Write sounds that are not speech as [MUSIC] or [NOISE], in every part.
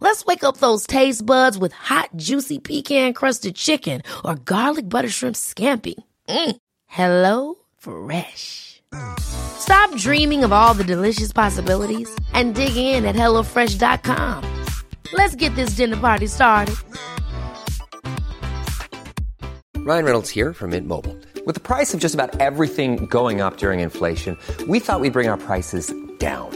Let's wake up those taste buds with hot, juicy pecan crusted chicken or garlic butter shrimp scampi. Mm. Hello Fresh. Stop dreaming of all the delicious possibilities and dig in at HelloFresh.com. Let's get this dinner party started. Ryan Reynolds here from Mint Mobile. With the price of just about everything going up during inflation, we thought we'd bring our prices down.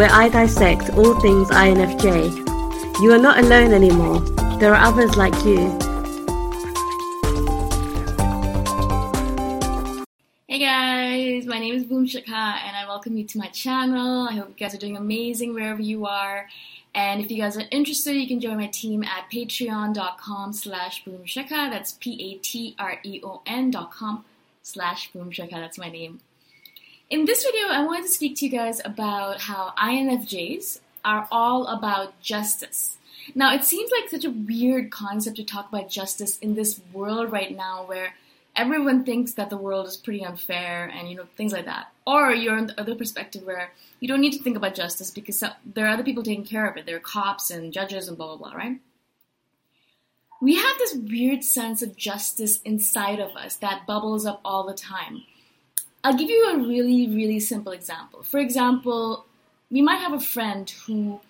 where I dissect all things INFJ. You are not alone anymore. There are others like you. Hey guys, my name is Boom Shikha and I welcome you to my channel. I hope you guys are doing amazing wherever you are. And if you guys are interested, you can join my team at patreon.com slash boomshikha. That's P-A-T-R-E-O-N dot com slash boomshikha. That's my name. In this video, I wanted to speak to you guys about how INFJs are all about justice. Now, it seems like such a weird concept to talk about justice in this world right now where everyone thinks that the world is pretty unfair and you know things like that. Or you're in the other perspective where you don't need to think about justice because there are other people taking care of it. There are cops and judges and blah blah blah, right? We have this weird sense of justice inside of us that bubbles up all the time. I'll give you a really, really simple example. For example, we might have a friend who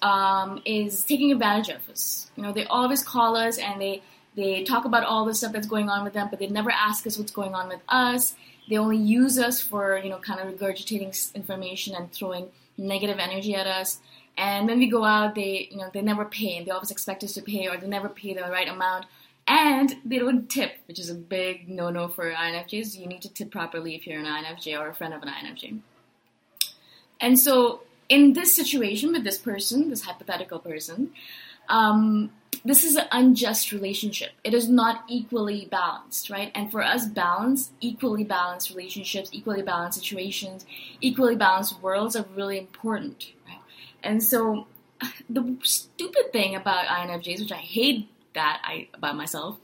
um, is taking advantage of us. You know, they always call us and they they talk about all the stuff that's going on with them, but they never ask us what's going on with us. They only use us for you know kind of regurgitating information and throwing negative energy at us. And when we go out, they you know they never pay, and they always expect us to pay, or they never pay the right amount. And they don't tip, which is a big no-no for INFJs. You need to tip properly if you're an INFJ or a friend of an INFJ. And so, in this situation with this person, this hypothetical person, um, this is an unjust relationship. It is not equally balanced, right? And for us, balance, equally balanced relationships, equally balanced situations, equally balanced worlds are really important, right? And so, [SIGHS] the stupid thing about INFJs, which I hate that I about myself,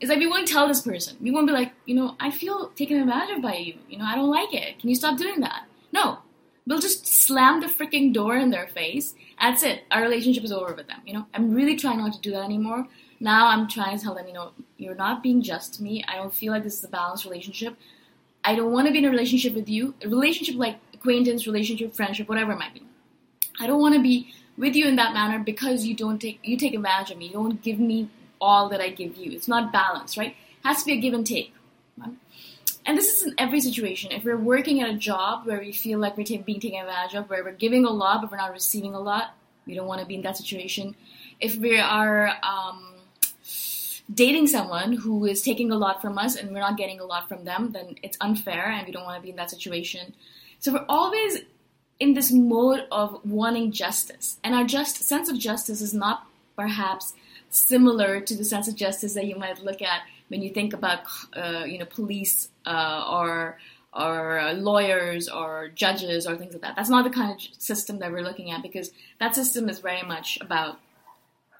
is like we won't tell this person. We won't be like, you know, I feel taken advantage of by you. You know, I don't like it. Can you stop doing that? No, we'll just slam the freaking door in their face. That's it. Our relationship is over with them. You know, I'm really trying not to do that anymore. Now I'm trying to tell them, you know, you're not being just to me. I don't feel like this is a balanced relationship. I don't want to be in a relationship with you. A relationship like acquaintance, relationship, friendship, whatever it might be. I don't want to be with you in that manner because you don't take you take advantage of me. You don't give me all that I give you. It's not balanced, right? It has to be a give and take. And this is in every situation. If we're working at a job where we feel like we're t- being taken advantage of, where we're giving a lot but we're not receiving a lot, we don't want to be in that situation. If we are um, dating someone who is taking a lot from us and we're not getting a lot from them, then it's unfair and we don't want to be in that situation. So we're always in this mode of wanting justice. And our just sense of justice is not perhaps similar to the sense of justice that you might look at when you think about uh, you know police uh, or or lawyers or judges or things like that. That's not the kind of system that we're looking at because that system is very much about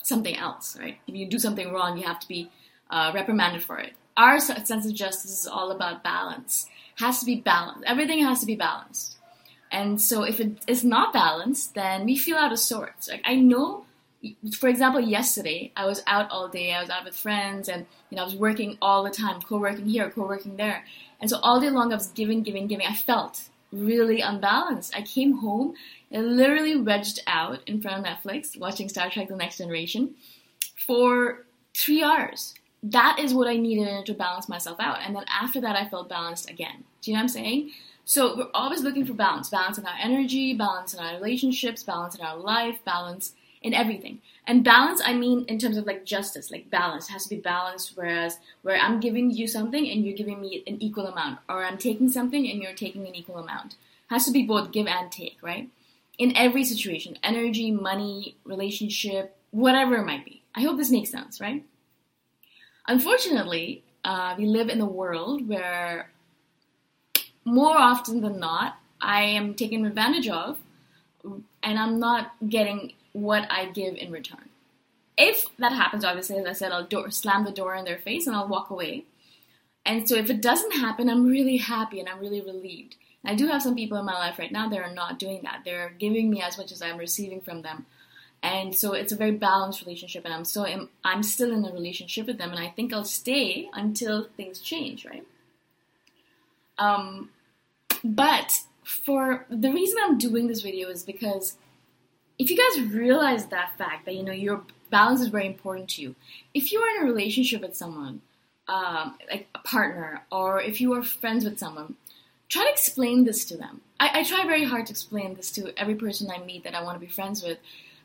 something else, right? If you do something wrong, you have to be uh, reprimanded for it. Our sense of justice is all about balance. has to be balanced. Everything has to be balanced. And so if it is not balanced, then we feel out of sorts. Like I know for example, yesterday I was out all day. I was out with friends, and you know I was working all the time, co-working here, co-working there, and so all day long I was giving, giving, giving. I felt really unbalanced. I came home and literally wedged out in front of Netflix, watching Star Trek: The Next Generation for three hours, that is what I needed to balance myself out. And then after that, I felt balanced again. Do you know what I'm saying? So we're always looking for balance balance in our energy, balance in our relationships, balance in our life, balance in everything. And balance, I mean in terms of like justice, like balance it has to be balanced. Whereas where I'm giving you something and you're giving me an equal amount, or I'm taking something and you're taking an equal amount, it has to be both give and take, right? In every situation, energy, money, relationship, whatever it might be. I hope this makes sense, right? Unfortunately, uh, we live in a world where more often than not, I am taken advantage of and I'm not getting what I give in return. If that happens, obviously, as I said, I'll door, slam the door in their face and I'll walk away. And so if it doesn't happen, I'm really happy and I'm really relieved. I do have some people in my life right now that are not doing that. They're giving me as much as I'm receiving from them. And so it's a very balanced relationship, and I'm so I'm still in a relationship with them, and I think I'll stay until things change, right? Um, but for the reason I'm doing this video is because if you guys realize that fact that you know your balance is very important to you, if you are in a relationship with someone, um, like a partner, or if you are friends with someone, try to explain this to them. I, I try very hard to explain this to every person I meet that I want to be friends with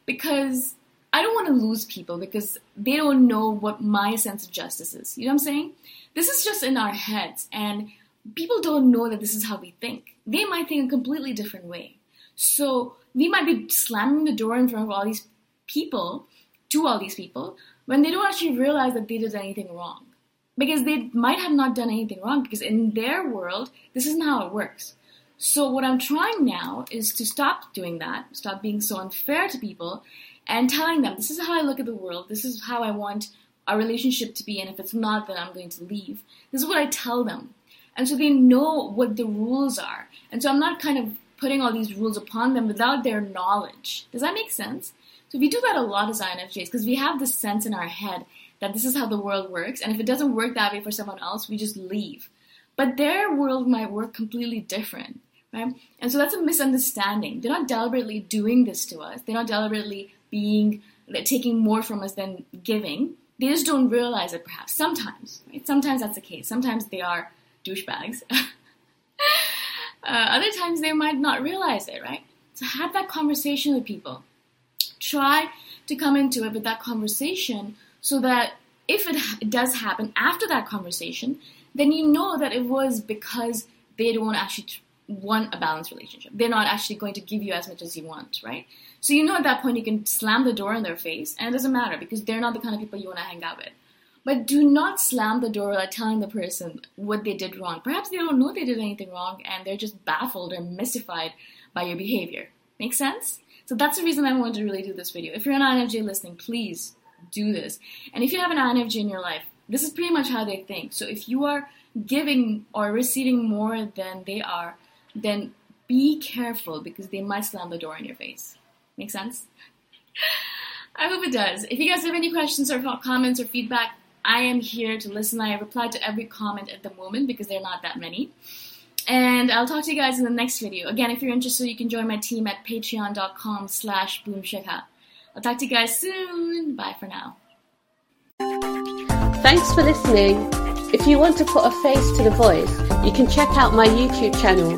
because I don't want to lose people because they don't know what my sense of justice is. You know what I'm saying? This is just in our heads, and people don't know that this is how we think. They might think a completely different way. So we might be slamming the door in front of all these people, to all these people, when they don't actually realize that they did anything wrong. Because they might have not done anything wrong, because in their world, this isn't how it works. So what I'm trying now is to stop doing that, stop being so unfair to people, and telling them this is how I look at the world, this is how I want our relationship to be, and if it's not, then I'm going to leave. This is what I tell them. And so they know what the rules are. And so I'm not kind of putting all these rules upon them without their knowledge. Does that make sense? So we do that a lot as INFJs because we have this sense in our head that this is how the world works, and if it doesn't work that way for someone else, we just leave. But their world might work completely different, right? And so that's a misunderstanding. They're not deliberately doing this to us. They're not deliberately being taking more from us than giving. They just don't realize it. Perhaps sometimes, right? Sometimes that's the case. Sometimes they are douchebags. [LAUGHS] uh, other times they might not realize it, right? So have that conversation with people. Try to come into it with that conversation so that if it, ha- it does happen after that conversation, then you know that it was because they don't actually want a balanced relationship. They're not actually going to give you as much as you want, right? So you know at that point you can slam the door in their face and it doesn't matter because they're not the kind of people you want to hang out with. But do not slam the door without telling the person what they did wrong. Perhaps they don't know they did anything wrong and they're just baffled or mystified by your behavior. Make sense? So that's the reason I wanted to really do this video. If you're an INFJ listening, please do this. And if you have an INFJ in your life, this is pretty much how they think. So if you are giving or receiving more than they are, then be careful because they might slam the door in your face. Make sense? I hope it does. If you guys have any questions or comments or feedback, I am here to listen. I reply to every comment at the moment because there are not that many. And I'll talk to you guys in the next video. Again, if you're interested, you can join my team at patreon.com slash boomshikha. I'll talk to you guys soon. Bye for now. Thanks for listening. If you want to put a face to the voice, you can check out my YouTube channel,